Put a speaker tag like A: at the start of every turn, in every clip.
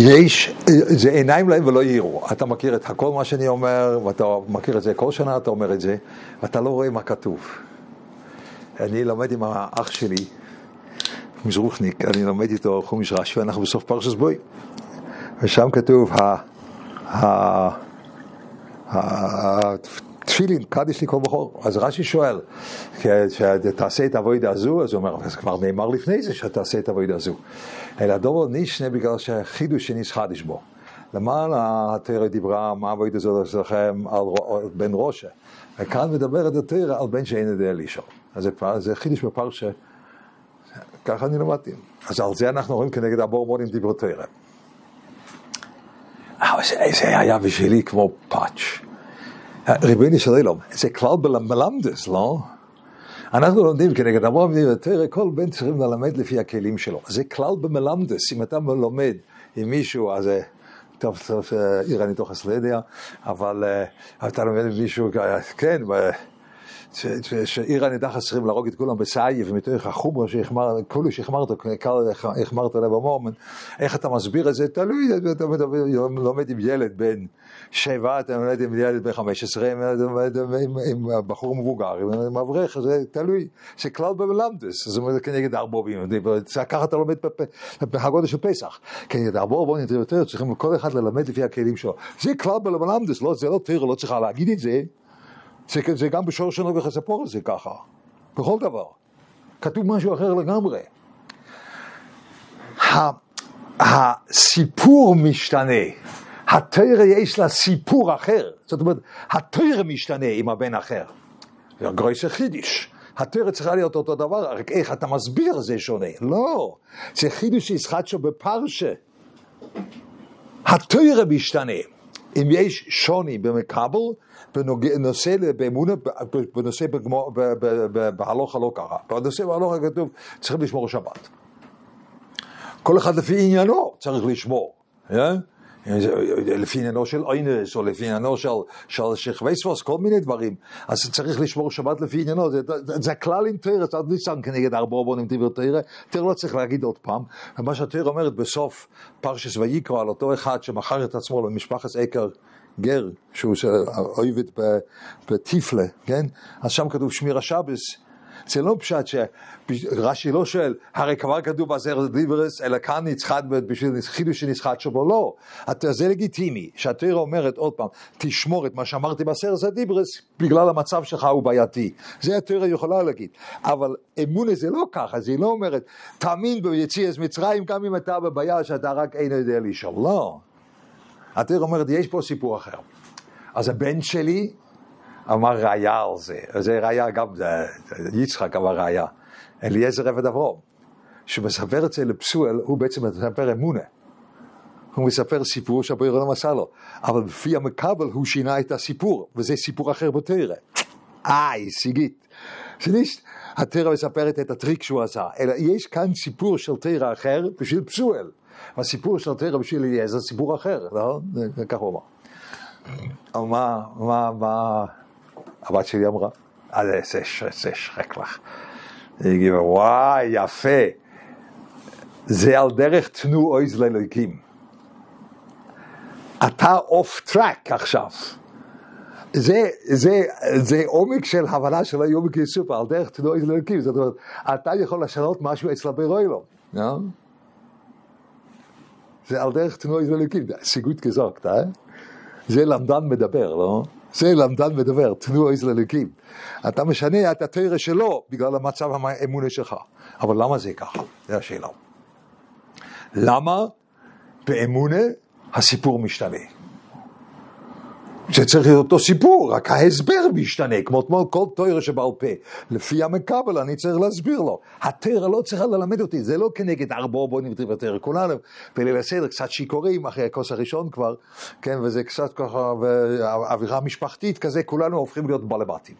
A: יש, זה עיניים להם ולא יראו. אתה מכיר את הכל מה שאני אומר, ואתה מכיר את זה כל שנה, אתה אומר את זה, ואתה לא רואה מה כתוב. אני לומד עם האח שלי, מזרוחניק, אני לומד איתו חומש רש"י, ואנחנו בסוף פרשס בוי. ושם כתוב, תפילין, קדיש לי כל בכור. אז רש"י שואל, שתעשה את הווידה הזו, אז הוא אומר, זה כבר נאמר לפני זה שתעשה את הווידה הזו. אלא דובר נישנה בגלל שהחידוש שניס חדיש בו. למען התרא דיברה, מה הווידה הזו שלכם על בן ראשה. וכאן מדברת התרא על בן שאין יודע לשאול. אז זה חידוש בפרשה, ככה אני למדתי. אז על זה אנחנו רואים כנגד הבור מונים דיברו תרא. זה היה בשבילי כמו פאץ'. ריבונו של עולם, זה כלל בלמדס, לא? אנחנו לומדים כנגד המון מדינים יותר, כל בן צריכים ללמד לפי הכלים שלו. זה כלל במלמדס, אם אתה לומד עם מישהו, אז טוב, טוב, עיר אני לא יודע, אבל אתה לומד עם מישהו, כן, שעיר הנידחת צריכים להרוג את כולם בסעי, ומתוך החומרה כולו שהחמרת, החמרת לב המורמן, איך אתה מסביר את זה? תלוי, אתה לומד עם ילד בן שבע, אתה לומד עם ילד בן חמש עשרה, עם בחור מבוגר, עם אברך, זה תלוי, זה כלל במלמדס, זאת אומרת כנגד ארבובים, ככה אתה לומד בחגודש של פסח, כנגד ארבובים יותר, צריכים כל אחד ללמד לפי הכלים שלו, זה כלל במלמדס, זה לא תראה, לא צריכה להגיד את. זה, זה גם בשור שלנו וחספור זה ככה, בכל דבר. כתוב משהו אחר לגמרי. הסיפור משתנה, התרא יש לה סיפור אחר, זאת אומרת, התרא משתנה עם הבן אחר. זה גרויסר חידיש. התרא צריכה להיות אותו דבר, רק איך אתה מסביר זה שונה. לא, זה חידוש שישחטשו בפרשה. התרא משתנה. אם יש שוני במקבל, בנושא באמונה, בנושא בהלוכה לא קרה. בנושא בהלוכה כתוב, צריכים לשמור שבת. כל אחד לפי עניינו צריך לשמור. Yeah? לפי עניינו של איינס, או לפי עניינו של, של שכבייספוס, כל מיני דברים. אז צריך לשמור שבת לפי עניינו, זה, זה הכלל עם תרא, זה ניסן כנגד ארבע בונים דברי תרא, תרא לא צריך להגיד עוד פעם. ומה שהתרא אומרת בסוף פרשס ויקרא על אותו אחד שמכר את עצמו למשפחת עקר גר, שהוא אויבת בטיפלה, כן? אז שם כתוב שמיר השבס. זה לא פשט שרש"י לא שואל, הרי כבר כתוב בעשר דיברס, אלא כאן נצחד בשביל חידוש שנצחד שבו, לא. זה לגיטימי, שהתרא אומרת עוד פעם, תשמור את מה שאמרתי בעשר דיברס, בגלל המצב שלך הוא בעייתי. זה התרא יכולה להגיד. אבל אמונה זה לא ככה, זה לא אומרת, תאמין ביציאס מצרים גם אם אתה בבעיה שאתה רק אינו יודע לשאול. לא. התרא אומרת, יש פה סיפור אחר. אז הבן שלי אמר ראיה על זה, זה ראיה גם, יצחק אמר ראיה, אליעזר עבד אברום, שמספר את זה לפסואל, הוא בעצם מספר אמונה. הוא מספר סיפור שהבויר לא מסר לו, אבל לפי המקבל הוא שינה את הסיפור, וזה סיפור אחר בתרא. סיגית. זה נישט, התרא מספרת את הטריק שהוא עשה, אלא יש כאן סיפור של תרא אחר בשביל פסואל. הסיפור של תרא בשביל אליעזר סיפור אחר, לא? ככה הוא אמר. מה, מה, מה, הבת שלי אמרה, אז זה, זה שחק לך. היא הגיבה, וואי, יפה. זה על דרך תנו אויז לאלוקים. אתה אוף טראק עכשיו. זה, זה, זה עומק של הבנה של היום כסופר, על דרך תנו אויז לאלוקים. זאת אומרת, אתה יכול לשנות משהו אצל ברוילו. No? זה על דרך תנו אויז לאלוקים. סיגות כזאת, אה? זה למדן מדבר, לא? זה למדן מדבר, תנו איזה אלוקים. אתה משנה את התרא שלו בגלל המצב האמונה שלך. אבל למה זה ככה? זו השאלה. למה באמונה הסיפור משתנה? זה צריך להיות אותו סיפור, רק ההסבר משתנה, כמו אתמול כל תוירה שבעל פה. לפי המקבל אני צריך להסביר לו. התרא לא צריכה ללמד אותי, זה לא כנגד ארבעה בונים ותרא כולנו. בליל הסדר קצת שיכורים אחרי הכוס הראשון כבר, כן, וזה קצת ככה, ואווירה משפחתית כזה, כולנו הופכים להיות בעלבתים.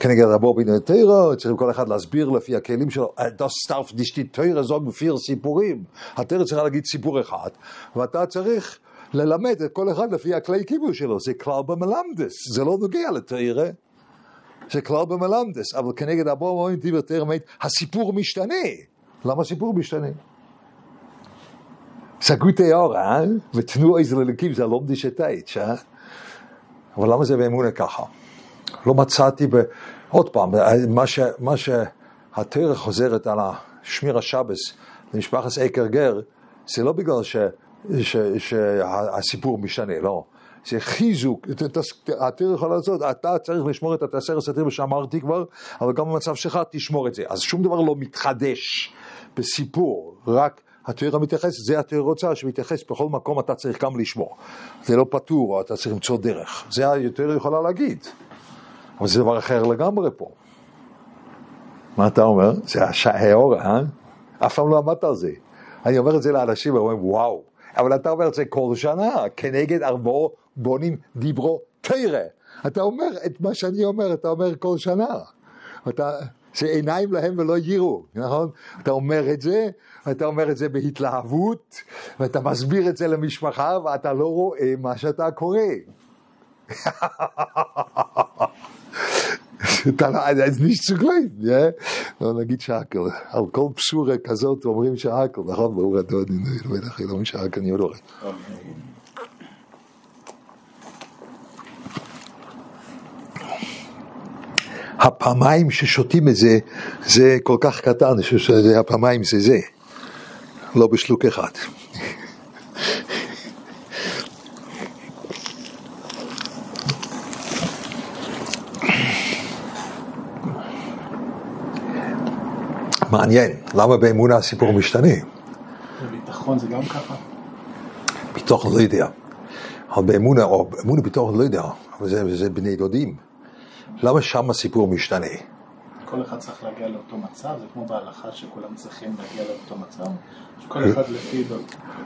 A: כנגד רבו בין התרא, צריכים כל אחד להסביר לפי הכלים שלו, דוס סטרף דשתי תרא זוג בפיר סיפורים. התרא צריכה להגיד סיפור אחד, ואתה צריך ללמד את כל אחד לפי הכלי כיבוש שלו, זה כלל במלמדס, זה לא נוגע לתרא, זה כלל במלמדס, אבל כנגד אבו אומרים דיבר תרא הסיפור משתנה. למה הסיפור משתנה? סגותי אורה, אה? ותנו איזה ללקים, זה לא מדישי טייץ', אה? אבל למה זה באמונה ככה? לא מצאתי, ב... עוד פעם, מה, ש... מה שהתרא חוזרת על שמירה השבס למשפחת עקר גר, זה לא בגלל ש... ש... שהסיפור משתנה, לא. זה חיזוק, התרא יכולה לעשות, אתה צריך לשמור את התעשרת סתר שאמרתי כבר, אבל גם במצב שלך תשמור את זה. אז שום דבר לא מתחדש בסיפור, רק התיאוריה מתייחסת, זה התיאוריה רוצה שמתייחס בכל מקום אתה צריך גם לשמור. זה לא פתור, אתה צריך למצוא דרך. זה התיאוריה יכולה להגיד. אבל זה דבר אחר לגמרי פה. מה אתה אומר? זה ההאורה, אה? אף פעם לא עמדת על זה. אני אומר את זה לאנשים, הם אומרים, וואו. אבל אתה אומר את זה כל שנה, כנגד ארבעו בונים דיברו תרא. אתה אומר את מה שאני אומר, אתה אומר כל שנה. אתה, שעיניים להם ולא יראו, נכון? אתה אומר את זה, אתה אומר את זה בהתלהבות, ואתה מסביר את זה למשפחה, ואתה לא רואה מה שאתה קורא. אז nicht zu לא נגיד שקל, על כל פסורה כזאת אומרים שקל, נכון? ברור אדוני, בטח לא משקל, אני עוד רואה. הפעמיים ששותים את זה, זה כל כך קטן, שהפעמיים זה זה, לא בשלוק אחד. מעניין, למה באמונה הסיפור משתנה?
B: בביטחון זה גם ככה?
A: ביטחון לא יודע. אבל באמונה, או באמונה ביטחון לא יודע, אבל זה, זה בני דודים. למה שם הסיפור משתנה?
B: כל אחד צריך להגיע לאותו מצב? זה כמו בהלכה שכולם צריכים להגיע לאותו מצב? שכל אחד לפי דוד.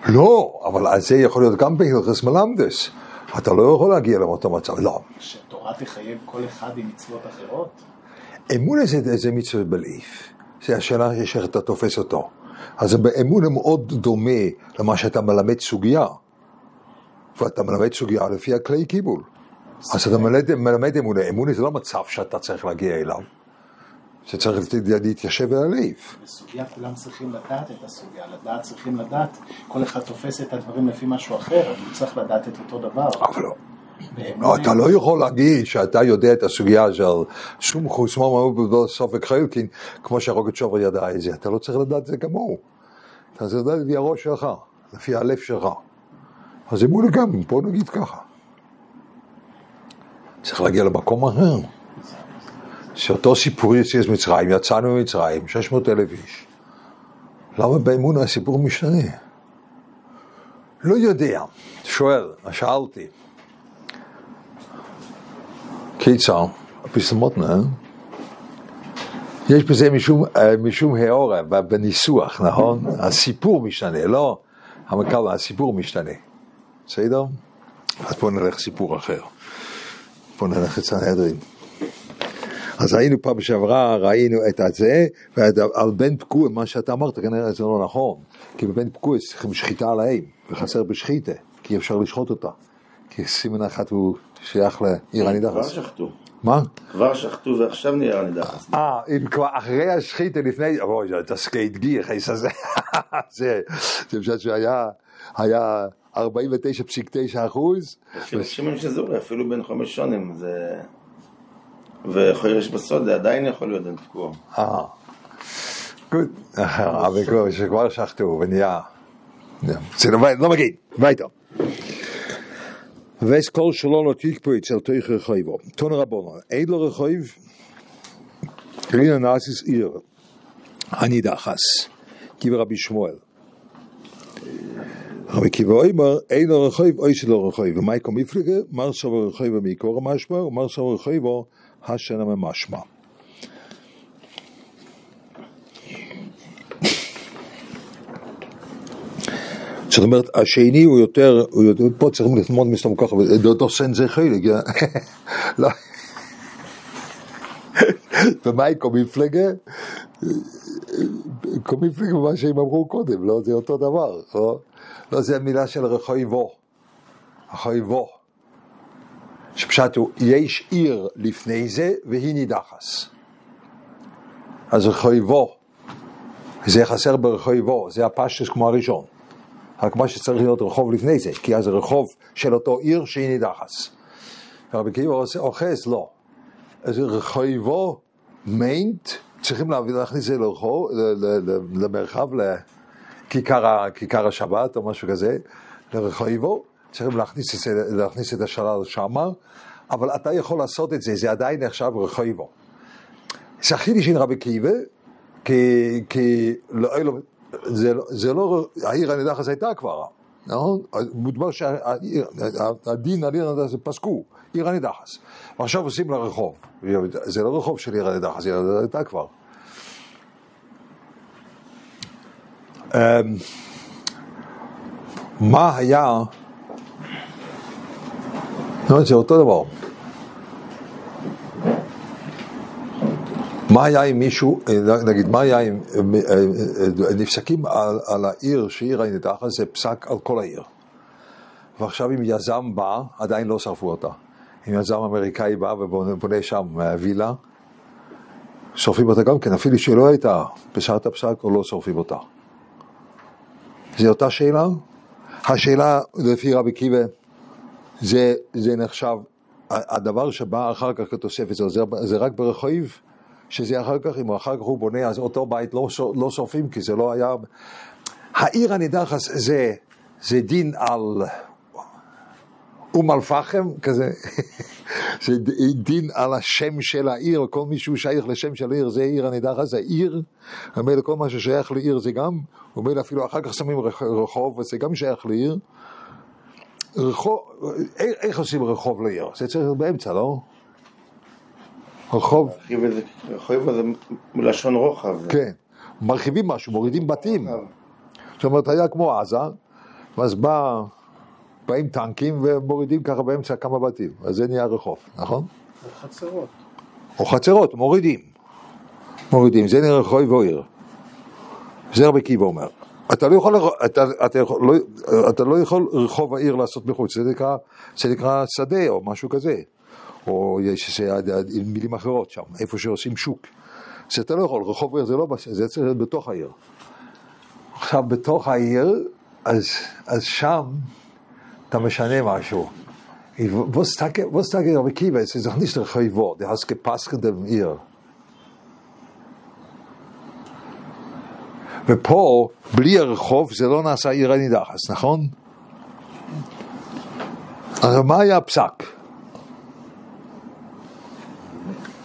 A: לא, אבל זה יכול להיות גם בהלכס מלמדס. אתה לא יכול להגיע לאותו מצב, לא.
B: שתורה תחייב כל אחד עם מצוות אחרות?
A: אמונה זה, זה מצווה בליף. זה השאלה איך אתה תופס אותו. אז באמונה מאוד דומה למה שאתה מלמד סוגיה. ואתה מלמד סוגיה לפי הכלי קיבול. אז אתה מלמד, מלמד אמונה, אמונה זה לא מצב שאתה צריך להגיע אליו, שצריך להתיישב אל הלב.
B: בסוגיה כולם צריכים לדעת את הסוגיה, לדעת צריכים לדעת, כל אחד תופס את הדברים לפי משהו אחר, אבל הוא צריך לדעת את אותו דבר.
A: אבל לא. לא, אתה לא יכול להגיד שאתה יודע את הסוגיה של שום חוסמו מאוד סופק חלקין, כמו שהרוגת שובר ידע את זה, אתה לא צריך לדעת את זה כמוהו. אתה צריך לדעת לפי הראש שלך, לפי הלב שלך. אז אמונה גם, בוא נגיד ככה. צריך להגיע למקום אחר. שאותו סיפור יציאת מצרים, יצאנו ממצרים, 600 אלף איש. למה באמונה הסיפור משתנה? לא יודע, שואל, שאלתי. קיצר, פסמותנה, יש בזה משום, משום האורה בניסוח, נכון? הסיפור משתנה, לא המקל, הסיפור משתנה. בסדר? אז בואו נלך סיפור אחר. בואו נלך את סנהדרין. אז היינו פעם שעברה, ראינו את הזה, ועל בן פקוע, מה שאתה אמרת, כנראה זה לא נכון. כי בבן פקוע שחיטה על האם, וחסר בשחיתה, כי אפשר לשחוט אותה. כי סימן אחת הוא שייך לעיר הנידחס.
C: כבר שחטו.
A: מה?
C: כבר שחטו ועכשיו נהיה הנידחס.
A: אה, אם כבר אחרי השחיתה לפני, אוי, זה סקייט גיר, חייס הזה, זה, זה פשוט שהיה, היה 49.9 אחוז.
C: לפי שמעון שזורי, אפילו בין חמש שונים, זה... וחודש בסוד, זה עדיין יכול להיות אין תקוע.
A: אה, גוד, אבל כבר שכבר שחטו ונהיה, זה לא מגיד, ביתה. ואס כל שלא לא תקפו אצל תוך רחויבו. תון רבונו, אין לו רחויב, רינה נאסיס עיר, הנידחס, קיבר רבי שמואל. רבי קיבא אומר, אין לו רחויב, אוי שלא רחויב. ומאי קום מפלגה, מר סובר רחויבו מעיקור המשמע, ומר סובר רחויבו השנה ממשמע. זאת אומרת, השני הוא יותר, הוא יותר פה צריכים ללמוד מסתום ככה, ואותו סן זה חלק, לא. ומאי קומפלגה? קומפלגה מה שהם אמרו קודם, לא? זה אותו דבר, לא? לא, זה המילה של רחויבו, רחויבו. שפשט הוא, יש עיר לפני זה והיא נידחס. אז רחויבו, זה חסר ברחויבו, זה הפשטס כמו הראשון. רק מה שצריך להיות רחוב לפני זה, כי אז רחוב של אותו עיר שהיא נידחס. רבי עושה- אוחז, לא. אז רחובו מיינט, צריכים להכניס את זה לרחוב, למרחב, לכיכר השבת או משהו כזה, לרחובו, צריכים להכניס את, זה, להכניס את השלל שמה, אבל אתה יכול לעשות את זה, זה עדיין נחשב רחובו. זכיתי של רבי עקיבא, כי, כי לא, זה, לא- זה לא, העיר הנידחת הייתה כבר, נכון? מודבר שהדין על עיר הנידחת פסקו, עיר הנידחת. ועכשיו עושים לה רחוב. זה לא רחוב של עיר הנידחת, עיר הנידחת הייתה כבר. אמ, מה היה, לא, זה אותו דבר. מה היה אם מישהו, אה, נגיד, מה היה אם אה, אה, נפסקים על, על העיר שעיר הנידחת, זה פסק על כל העיר. ועכשיו אם יזם בא, עדיין לא שרפו אותה. אם יזם אמריקאי בא ובונה שם וילה, שורפים אותה גם כן, אפילו שלא הייתה בשעת הפסק או לא שורפים אותה. זו אותה שאלה? השאלה לפי רבי עקיבא, זה, זה נחשב, הדבר שבא אחר כך כתוספת, זה, זה רק ברחוב, שזה אחר כך, אם אחר כך הוא בונה, אז אותו בית לא, לא שורפים, כי זה לא היה... העיר הנידחת זה, זה דין על אום אל-פחם כזה, זה דין על השם של העיר, כל מי שהוא שייך לשם של העיר, זה עיר הנידחת, זה עיר, ומילא כל מה ששייך לעיר זה גם, ומילא אפילו אחר כך שמים רח- רחוב, וזה גם שייך לעיר. רחוב, איך, איך עושים רחוב לעיר? זה צריך להיות באמצע, לא? רחוב,
C: רחוב זה מלשון רוחב.
A: כן, מרחיבים משהו, מורידים בתים. זאת אומרת, היה כמו עזה, ואז בא, באים טנקים ומורידים ככה באמצע כמה בתים, אז זה נהיה רחוב, נכון?
B: זה חצרות.
A: או חצרות, מורידים. מורידים, זה נראה רחוב או עיר. זה רבי עקיבא אומר. אתה לא יכול, אתה, אתה, יכול, לא, אתה לא יכול רחוב העיר לעשות מחוץ, זה נקרא, זה נקרא שדה או משהו כזה. או יש זה, מילים אחרות שם, איפה שעושים שוק. זה אתה לא יכול, רחוב העיר זה לא, זה צריך להיות בתוך העיר. עכשיו בתוך העיר, אז, אז שם אתה משנה משהו. Was tage, was tage Rabbi Kiva, es ist doch gepasst dem ihr. ופה, בלי הרחוב, זה לא נעשה עיר הנידחס, נכון? אז מה היה הפסק?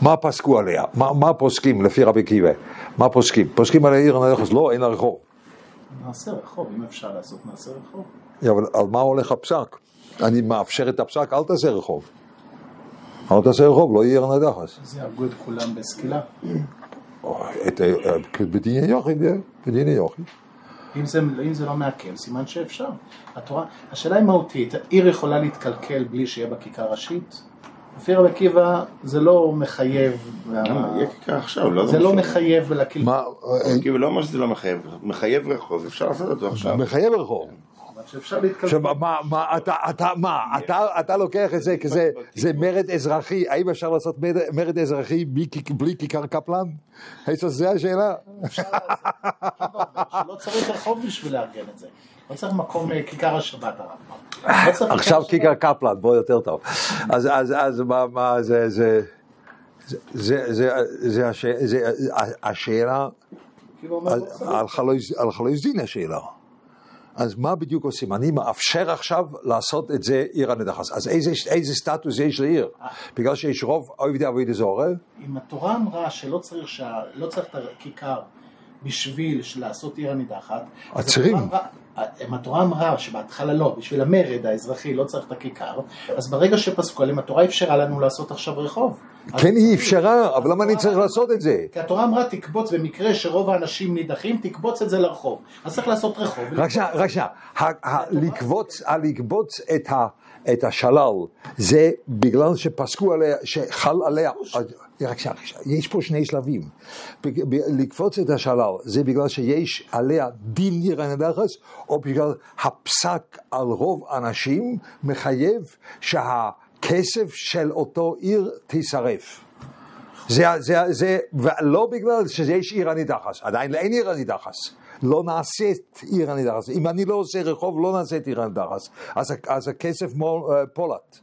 A: מה פסקו עליה? מה, מה פוסקים לפי רבי עקיבא? מה פוסקים? פוסקים על העיר הנידחס? לא, אין לה רחוב.
B: נעשה רחוב, אם אפשר לעשות נעשה רחוב.
A: אבל על מה הולך הפסק? אני מאפשר את הפסק, אל תעשה רחוב. אל תעשה רחוב, לא יהיה עיר הנידחס.
B: אז יהרגו את כולם בסקילה.
A: בדיני אה, בדיני יוחיד.
B: אם זה, אם זה לא מעכב, סימן שאפשר. התורה, השאלה היא מהותית, עיר יכולה להתקלקל בלי שיהיה בה כיכר ראשית? לפי רבי עקיבא זה לא מחייב,
C: למה? יהיה כיכר עכשיו, לא
B: זה לא. מחייב לקלקל,
A: מה, אה,
C: כאילו לא אומר שזה לא מחייב, מחייב רחוב, אפשר לעשות אותו עכשיו.
A: מחייב רחוב.
B: אבל שאפשר להתקלקל.
A: עכשיו, מה, מה, אתה, אתה, מה, אתה, אתה לוקח את זה כזה, זה מרד אזרחי, האם אפשר לעשות מרד, אזרחי בלי, כיכר קפלן? זה השאלה?
B: שלא צריך רחוב בשביל לארגן את זה. לא צריך מקום אה, כיכר השבת הרמב"ם. לא
A: עכשיו. כיכר קפלן, בוא יותר טוב. אז, אז, אז מה, מה, זה, זה, זה, זה, זה, זה, הש- זה, השאלה,
B: כאילו
A: על-
B: לא.
A: על חלויז- על חלויז דין השאלה. אז מה בדיוק עושים? אני מאפשר עכשיו לעשות את זה עיר הנידחס. אז איזה, איזה סטטוס יש לעיר? בגלל שיש רוב עובדי אבוידי זורה,
B: אם התורה אמרה שלא צריך, שה... לא צריך את הכיכר בשביל לעשות עיר הנידחת, אמרה- אם התורה אמרה שבהתחלה לא, בשביל המרד האזרחי לא צריך את הכיכר, אז ברגע שפסקו עליהם, התורה אפשרה לנו לעשות עכשיו רחוב.
A: כן היא אפשרה, אבל למה אני צריך לעשות את זה?
B: כי התורה אמרה תקבוץ במקרה שרוב האנשים נידחים, תקבוץ את זה לרחוב. אז צריך לעשות רחוב.
A: רק שנייה, רק שנייה. לקבוץ. את השלל, זה בגלל שפסקו עליה, שחל עליה, רק שנייה, רק שנייה, יש פה שני שלבים. לקפוץ את השלל, זה בגלל שיש עליה דין עיר הנידחס, או בגלל הפסק על רוב אנשים מחייב שהכסף של אותו עיר תישרף. זה, זה, זה, ולא בגלל שיש עיר הנידחס, עדיין אין עיר הנידחס. לא נעשית עיר הנידחס. אם אני לא עושה רחוב, לא נעשית עיר הנידחס. אז, אז הכסף מול אה, פולט.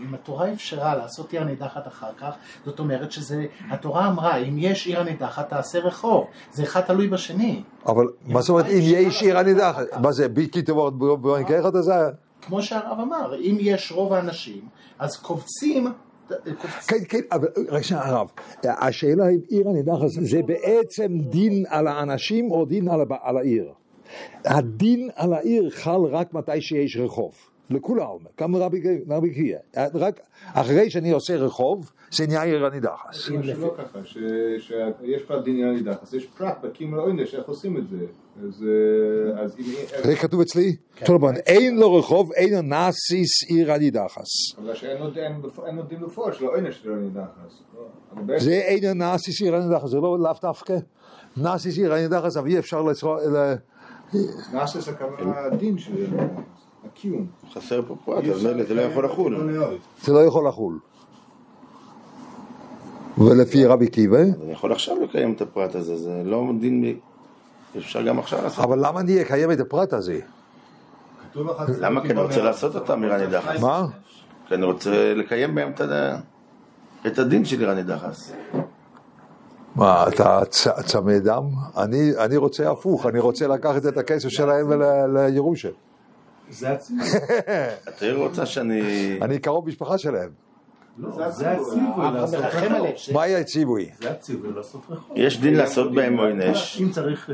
B: אם התורה אפשרה לעשות עיר הנידחת אחר כך, זאת אומרת שזה, התורה אמרה, אם יש עיר הנידחת תעשה רחוב, זה אחד תלוי בשני.
A: אבל מה זאת אומרת, אם יש עיר הנידחת? מה זה, בלתי תבורת בואי נקרא את זה?
B: כמו שהרב אמר, אם יש רוב האנשים, אז קופצים
A: כן, כן, אבל רק שנייה הרב, השאלה אם עיר הנידחת זה בעצם דין על האנשים או דין על העיר? הדין על העיר חל רק מתי שיש רחוב, לכולה אומר, גם רבי קריאה. אה, רק אחרי שאני עושה רחוב, זה נהיה עיר הנידחס.
D: זה לא ככה, שיש פרט דין עיר הנידחס, יש פרט בקים לעונש, איך עושים את זה? אה,
A: זה כתוב אצלי? כן. טורבן, אין לו רחוב, אין הנאסיס עיר הנידחס.
D: אבל שאין לו דין לפורש, לא עונש עיר הנידחס.
A: זה אין הנאסיס עיר הנידחס, זה לא לאו דווקא. נאסיס עיר הנידחס, אבל אי אפשר לעשות...
D: נאסיס הכוונה הדין שלו. הקיום.
C: חסר פה פרט, זה לא יכול לחול.
A: זה לא יכול לחול. ולפי רבי קיבה,
C: אני יכול עכשיו לקיים את הפרט הזה, זה לא דין... אפשר גם עכשיו לעשות.
A: אבל למה אני אקיים את הפרט הזה?
C: למה? כי אני רוצה לעשות אותה מירה נידחס.
A: מה?
C: כי אני רוצה לקיים בהם את הדין של עיר הנידחס.
A: מה, אתה צמא דם? אני, אני רוצה הפוך, אני רוצה לקחת את הכסף שלהם לירושה.
E: זה הציווי.
C: אתה רוצה שאני...
A: אני קרוב משפחה שלהם.
E: לא, זה הציווי לעשות רחוב.
A: מה יהיה הציווי?
E: זה הציווי לעשות רחוב.
C: יש דין לעשות בהם עונש.
E: אם צריך...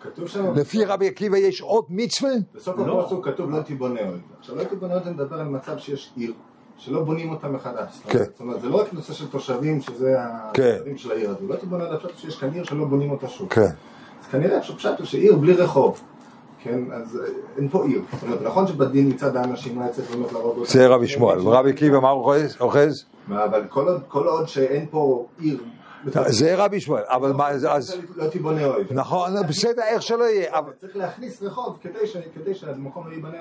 D: כתוב שם...
A: לפי רבי עקיבא יש עוד מצווה?
D: בסוף
E: לא.
D: הפסוק כתוב לא תיבונה עוד. עכשיו לא תיבונה עוד זה מדבר על מצב שיש עיר, שלא בונים אותה מחדש.
A: כן.
D: זאת אומרת, זה לא רק נושא של תושבים, שזה
A: כן.
D: התושבים של העיר הזו. לא תיבונה עוד הפשט שיש כאן עיר שלא בונים אותה שוב.
A: כן.
D: אז כנראה הפשט הוא שעיר בלי רחוב. כן, אז אה, אין פה עיר. זאת אומרת, נכון שבדין מצד האנשים היה צריך באמת להרוג אותם.
A: זה רבי שמואל. ורבי עקיבא מה הוא אוחז?
D: אבל כל עוד- כל עוד שאין פה עיר...
A: זה רבי שמואל. אבל מה, זה- אז...
D: לא תיבונה אוהב.
A: נכון, בסדר, איך שלא יהיה. אבל
D: צריך להכניס רחוב כדי שהמקום לא ייבנה.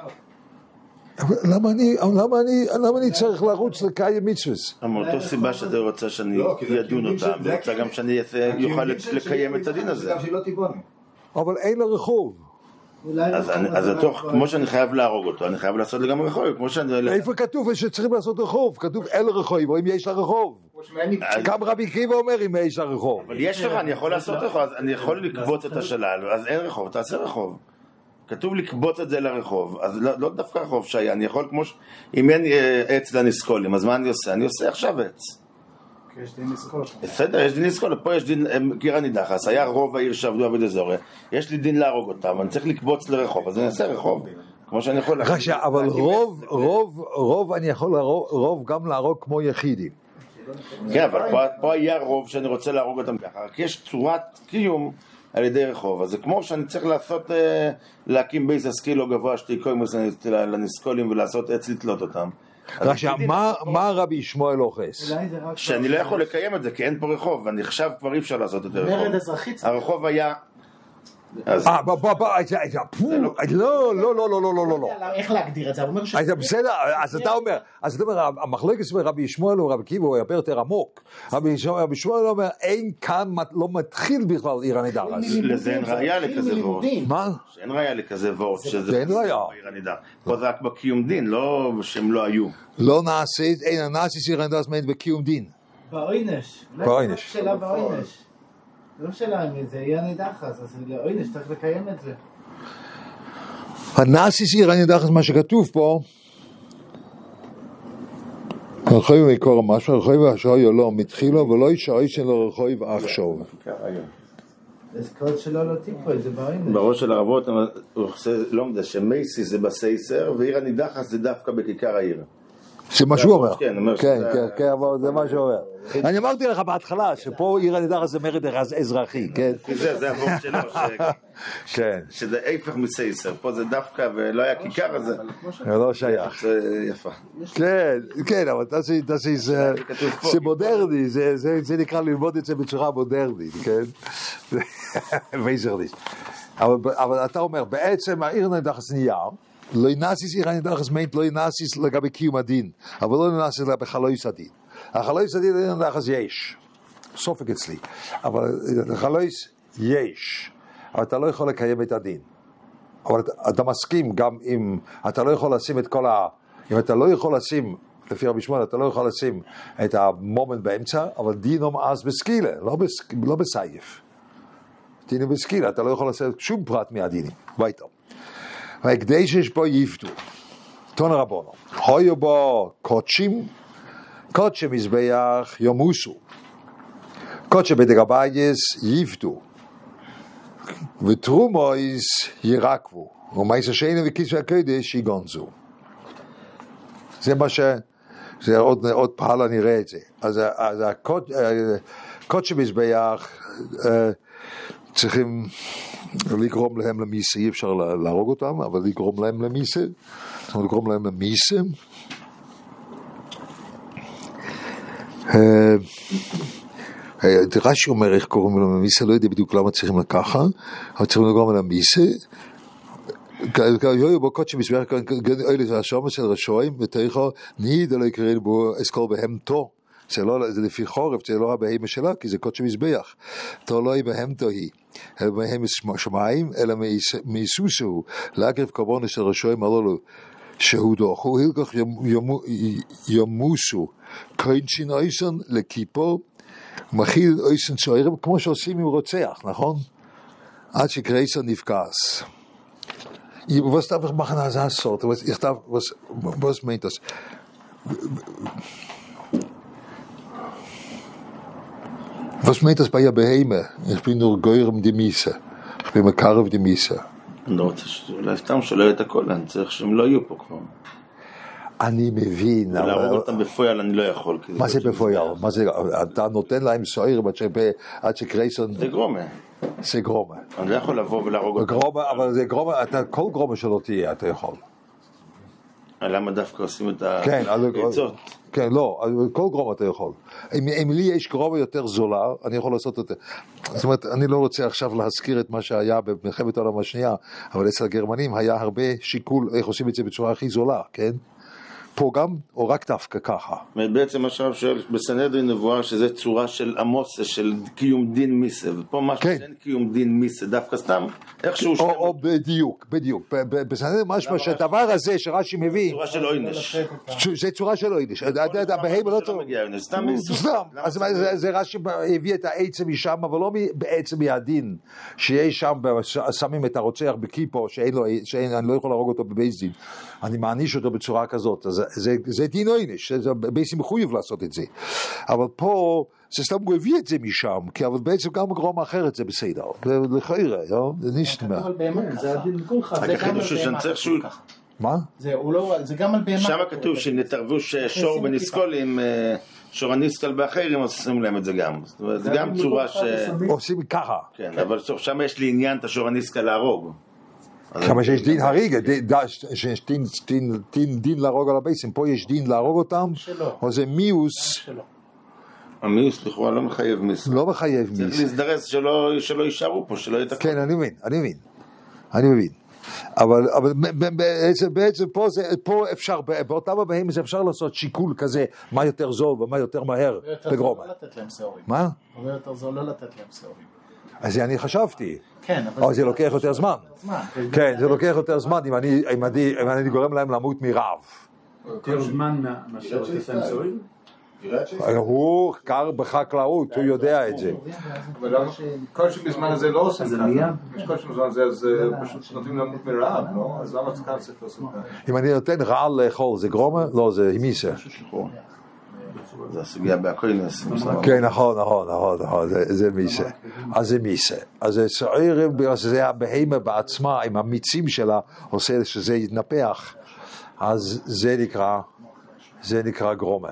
A: אבל למה אני, למה אני, למה אני צריך לרוץ לקיים מצווס?
C: מאותו סיבה שאתה רוצה שאני
D: לא,
C: אדון אותם, ורוצה גם שאני
D: של-
C: לקיים את הדין הזה.
D: לא.
A: אבל אין לו רחוב.
C: אז אני- אז אותו, כמו שאני חייב להרוג אותו, אני חייב לעשות לגמרי רחוב, כמו שאני...
A: איפה כתוב שצריכים לעשות רחוב? כתוב לו רחוב, או אם יש לה רחוב.
D: כמו שמעניין לי-
A: גם רבי עקיבא אומר אם יש לה רחוב.
C: אבל יש לך, אני יכול לעשות רחוב, אז אני יכול לקבוץ את השלל, אז אין רחוב, תעשה רחוב. כתוב לקבוץ את זה לרחוב, אז לא, לא דווקא רחוב שהיה, אני יכול כמו ש... אם אין אה, עץ לנסקולים, אז מה אני עושה? אני עושה עכשיו עץ.
B: יש דין לזכות.
C: בסדר, יש דין לסקול, פה יש דין, אה, קיר הנידחס, היה רוב העיר שעבדו עבד אזורי, יש לי דין להרוג אותם, אני צריך לקבוץ לרחוב, אז אני אעשה רחוב, כמו שאני יכול...
A: שנייה, אבל רוב. רוב, רוב אני יכול להרוג- רוב גם להרוג כמו יחידים.
C: כן, אבל פה, היה רוב שאני רוצה להרוג אותם ככה, רק יש צורת קיום על ידי רחוב, אז זה כמו שאני צריך לעשות, אה, להקים בייס הסקילו גבוה שתיקו עם לנסקולים ולעשות עץ לתלות אותם.
A: רק שמה הרבי ישמעאל אוחז?
C: שאני לא יכול לקיים את זה, כי אין פה רחוב, ואני עכשיו כבר אי אפשר לעשות את זה. הרחוב היה... אז
A: אה, בוא, בוא, בוא, לא, לא, לא, לא, לא, לא, לא, לא.
B: איך להגדיר את זה? הוא אומר ש...
A: אז בסדר, אז אתה אומר, אז אתה אומר, המחלוקת בין רבי שמואל ורבי עקיבא הוא הרבה יותר עמוק. רבי שמואל רבי שמואל אומר, אין כאן, לא מתחיל בכלל עיר הנידחס.
C: לזה אין ראייה לכזה וורט.
A: מה?
C: שאין ראייה לכזה וורט, שזה...
A: זה אין ראייה.
C: בעיר הנידה. פה זה רק בקיום דין, לא שהם לא היו.
A: לא נעשית, אין הנאסיס עיר הנידחס מעין בקיום דין.
E: בעונש.
A: בעונש.
E: לא שאלה אם זה יהיה נידחס, אז לעונש צריך לקיים את זה.
A: הנאסיס עיר הנידחס, מה שכתוב פה, רחוב מקור משהו, רחוב השוי לא מתחילו ולא ישאוי שלו רחוב עכשיו.
E: אז כל שלא לא זה.
C: בראש של הרבות הוא עושה לומדה שמייסי זה בסייסר ועיר הנידחס זה דווקא בכיכר העיר.
A: זה מה שהוא אומר.
C: כן,
A: כן, כן, כן, אבל זה מה שהוא אומר. אני אמרתי לך בהתחלה שפה עיר הנידחס זה מרד אזרחי, כן?
C: זה, זה הוורט שלו,
A: כן,
C: שזה ההפך מסייסר, פה זה דווקא ולא היה כיכר אז זה
A: זה לא שייך.
C: זה יפה.
A: כן, כן, אבל תעשי, תעשי, זה. זה מודרני, זה- זה זה נקרא ללמוד את זה בצורה מודרנית, כן? וייזרליסט. אבל אבל אתה אומר, בעצם העיר הנידחס נהיה, לא נאסיס עיר הנידחס מיינט לא נאסיס לגבי קיום הדין, אבל לא נאסיס לגבי חלויס הדין. החלויס הדין לעיר הנידחס יש, סופק אצלי, אבל חלויס יש. אבל אתה לא יכול לקיים את הדין. אבל אתה, מסכים גם אם אתה לא יכול לשים את כל ה... אם אתה לא יכול לשים, לפי רבי שמואל, אתה לא יכול לשים את המומנט באמצע, אבל דינום אז בסקילה, לא, בס, לא בסייף. דינום בסקילה, אתה לא יכול לעשות שום פרט מהדינים. ביתה. והקדש יש בו יפתו. תון רבונו. הויו בו קודשים, קודשי מזבח יומוסו. קודשי בדגבייס יפתו. ותרומויס ירקבו. ומייס השני וכיסוי הקודש יגונזו. זה מה ש... זה עוד, עוד פעלה נראה את זה. אז, אז הקוד, קודשי מזבח צריכים לגרום להם למיסה, אי אפשר לה- להרוג אותם, אבל לגרום להם למיסה, זאת אומרת לגרום להם למיסה. אה, אה, רש"י אומר איך קוראים להם למיסה, לא יודע בדיוק למה צריכים לקחה, אבל צריכים לגרום להם למיסה. יויו בו קודשי מזבח אלה זה השומר של רשועים ותיכו ניד לא יקראו בו אסכול בהמתו זה לא, זה לפי חורף, זה לא הבהמה שלה, כי זה קודשי מזבח. תו לא היא בהמתו היא, בהמה שמיים, אלא מאיסוסו, להקריב קורבנו של רשועים הללו, הלקח ימו- ימוסו, קוינצ'ין אויסון לכיפו, מכיל אויסון צוערים, כמו שעושים עם רוצח, נכון? עד שקרייסון נפקס. Was darf ich machen als das so? Was, ich darf, was, was meint das? Was meint das bei der Beheme? Ich bin nur Geurem die Miese. Ich bin die Miese.
C: אני לא רוצה, אולי סתם שלא יהיה את הכל, אני צריך שהם לא יהיו פה כבר.
A: אני מבין,
C: להרוג
A: אבל...
C: אותם בפויל אני לא יכול.
A: מה זה בפויאל? מה זה, אתה נותן להם סוער עד שקרייסון
C: זה גרומה.
A: זה גרומה.
C: אני לא יכול לבוא ולהרוג אותם.
A: גרומה, אבל זה גרומה, כל גרומה שלא תהיה, אתה יכול.
C: למה דווקא עושים את
A: כן,
C: העצות?
A: כן, לא, אז כל גרומה אתה יכול. אם, אם לי יש גרומה יותר זולה, אני יכול לעשות יותר. זאת אומרת, אני לא רוצה עכשיו להזכיר את מה שהיה במלחמת העולם השנייה, אבל אצל הגרמנים היה הרבה שיקול איך עושים את זה בצורה הכי זולה, כן? פה גם, או רק דווקא ככה?
C: בעצם שהרב שואל, בסנהדרין מבואר שזה צורה של עמוס, של קיום דין מיסה, ופה משהו
A: כן.
C: שאין קיום דין מיסה, דווקא סתם, איכשהו
A: או,
C: שם
A: או בדיוק, בדיוק. בסנהדרין משמע שהדבר הזה שרש"י מבין,
C: צורה של עוינש.
A: זה צורה של עוידיש. הבהמה לא טוב.
C: סתם
A: אז זה- רש"י הביא את העצם משם, אבל לא בעצם מהדין, שיש שם, שמים את הרוצח בכיפו, שאין לו, שאין, אני לא יכול להרוג אותו בבייס דין, אני מעניש אותו בצורה כזאת, אז זה- זה- דין בייס דין מחויב לעשות את זה, אבל פה, זה סתם הוא הביא את זה משם, כי אבל בעצם גם בגרום אחרת זה בסדר, זה לכאורה, לא? זה נשמע.
B: כתוב על בהמה
E: כן,
B: ככה.
E: זה הדין כולך.
B: זה
C: רק
B: גם
C: החידוש
B: על
C: הוא שאני
B: בהמה
C: צריך
B: כתוב
C: שהוא-.
A: מה?
B: זה לא, זה גם על בהמה.
C: שם
B: כתוב.
C: כתוב שנתערבו שור
B: שים
C: בניסקולים, אה, שור הניסקל באחרים, עושים להם את זה גם. זאת אומרת, זה גם צורה ש...
A: עושים ככה.
C: כן, אבל שם יש לי עניין את השור הניסקל להרוג.
A: כמה שיש דין הריגה, שיש דין- להרוג על הבייסים, פה יש דין להרוג אותם. או זה מיוס
B: שלו.
C: המיוס לכאורה לא מחייב מיס.
A: לא מחייב
C: צריך
A: מיס.
C: להזדרז שלא שלא יישארו פה, שלא יתקעו.
A: כן, אני מבין, אני מבין, אני מבין. אבל, אבל ב- ב- בעצם, בעצם פה, זה, פה אפשר, ב- באותם הבאים זה אפשר לעשות שיקול כזה, מה יותר זול ומה יותר מהר
B: הרבה יותר זול
A: בגרומה.
B: לא לתת להם שעורים.
A: מה?
B: הרבה יותר זול לא לתת להם שעורים.
A: אז זה אני חשבתי.
B: כן, אבל...
A: אבל זה לוקח יותר זמן.
B: זמן.
A: כן, זה לוקח יותר זמן אם אני, אם אני, אם אני גורם להם למות מרעב.
F: יותר זמן מאשר לתת להם?
D: קריית שמש.
A: הוא גר בחקלאות, הוא יודע את זה.
D: אבל למה- כל שבזמן הזה לא עושים
F: זה
D: ככה. יש כל שבזמן הזה, אז אה, פשוט נותנים למות מרעב, לא? אז למה כאן צריך לעשות ככה?
A: אם אני נותן רעל לאכול, זה גרומה? לא, זה מיסה.
C: זה הסוגיה בהקוינס.
A: כן, נכון, נכון, נכון, נכון, זה, זה מיסה. אז זה מיסה. אז זה סוערים, בגלל שזה הבהמה בעצמה, עם המיצים שלה, עושה שזה יתנפח, אז זה נקרא, זה נקרא גרומה.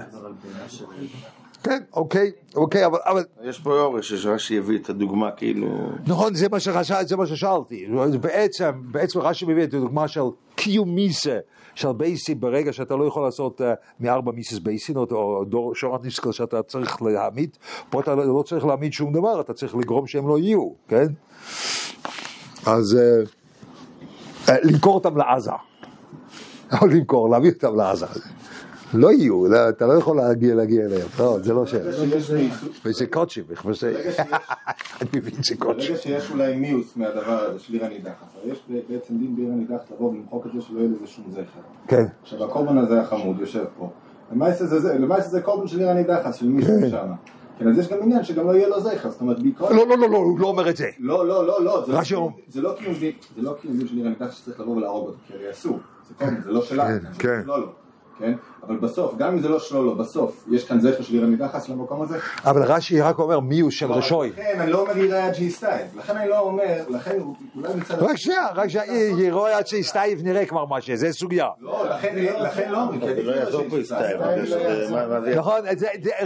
A: כן, אוקיי, אוקיי, אבל, אבל
C: יש פה אורש, שרש"י יביא את הדוגמה כאילו...
A: נכון, זה מה, שחשב, זה מה ששאלתי. בעצם, בעצם רש"י מביא את הדוגמה של קיום מיסה של בייסים ברגע שאתה לא יכול לעשות uh, מארבע מיסס בייסין, או, או דור שורת ניסקל שאתה צריך להעמיד, פה אתה לא לא צריך להעמיד שום דבר, אתה צריך לגרום שהם לא יהיו, כן? אז uh, uh, למכור אותם לעזה. לא למכור, להביא אותם לעזה. לא יהיו, לא, אתה לא יכול להגיע להגיע אליהם, לא, זה לא שאלה. וזה קודשים, זה... אני מבין שקודשים.
D: ברגע שיש אולי מיוס מהדבר הזה של עיר הנידחת, אז יש בעצם דין בעיר הנידחת לבוא ולמחוק את זה שלא יהיה לזה שום זכר.
A: כן,
D: עכשיו הקורבן הזה החמוד יושב פה. למעשה זה, זה, למעשה זה קורבן של עיר הנידחת, של מישהו שם. כן, אז יש גם עניין שגם לא יהיה לו זכר, זאת אומרת בעיקרון...
A: לא, לא, לא, לא, הוא לא אומר את זה.
D: לא, לא, לא, לא, זה לא
A: רש"י אומר-
D: קיום- זה לא קיום דין, זה לא קיום דין של עיר הנידחת שצריך לבוא ולהרוג אותו, כי הרי אסור, זה קורבן, זה לא שלה,
A: כן,
D: זה
A: כן.
D: לא לו, כן? אבל בסוף, גם אם זה לא שלו לו, בסוף, יש כאן זכר של עיר הנידחת למקום הזה,
A: אבל רש"י רק אומר מי הוא שם רשוי.
D: לכן אני לא אומר יראה עד שיסתיים, לכן אני לא אומר, לכן אולי מצד...
A: רק שנייה, רק שיראה עד שיסתייב נראה כבר מה שזה, זה סוגיה.
D: לא, לכן לא אומרים, כי
C: לא יעזור פה זה
A: נכון,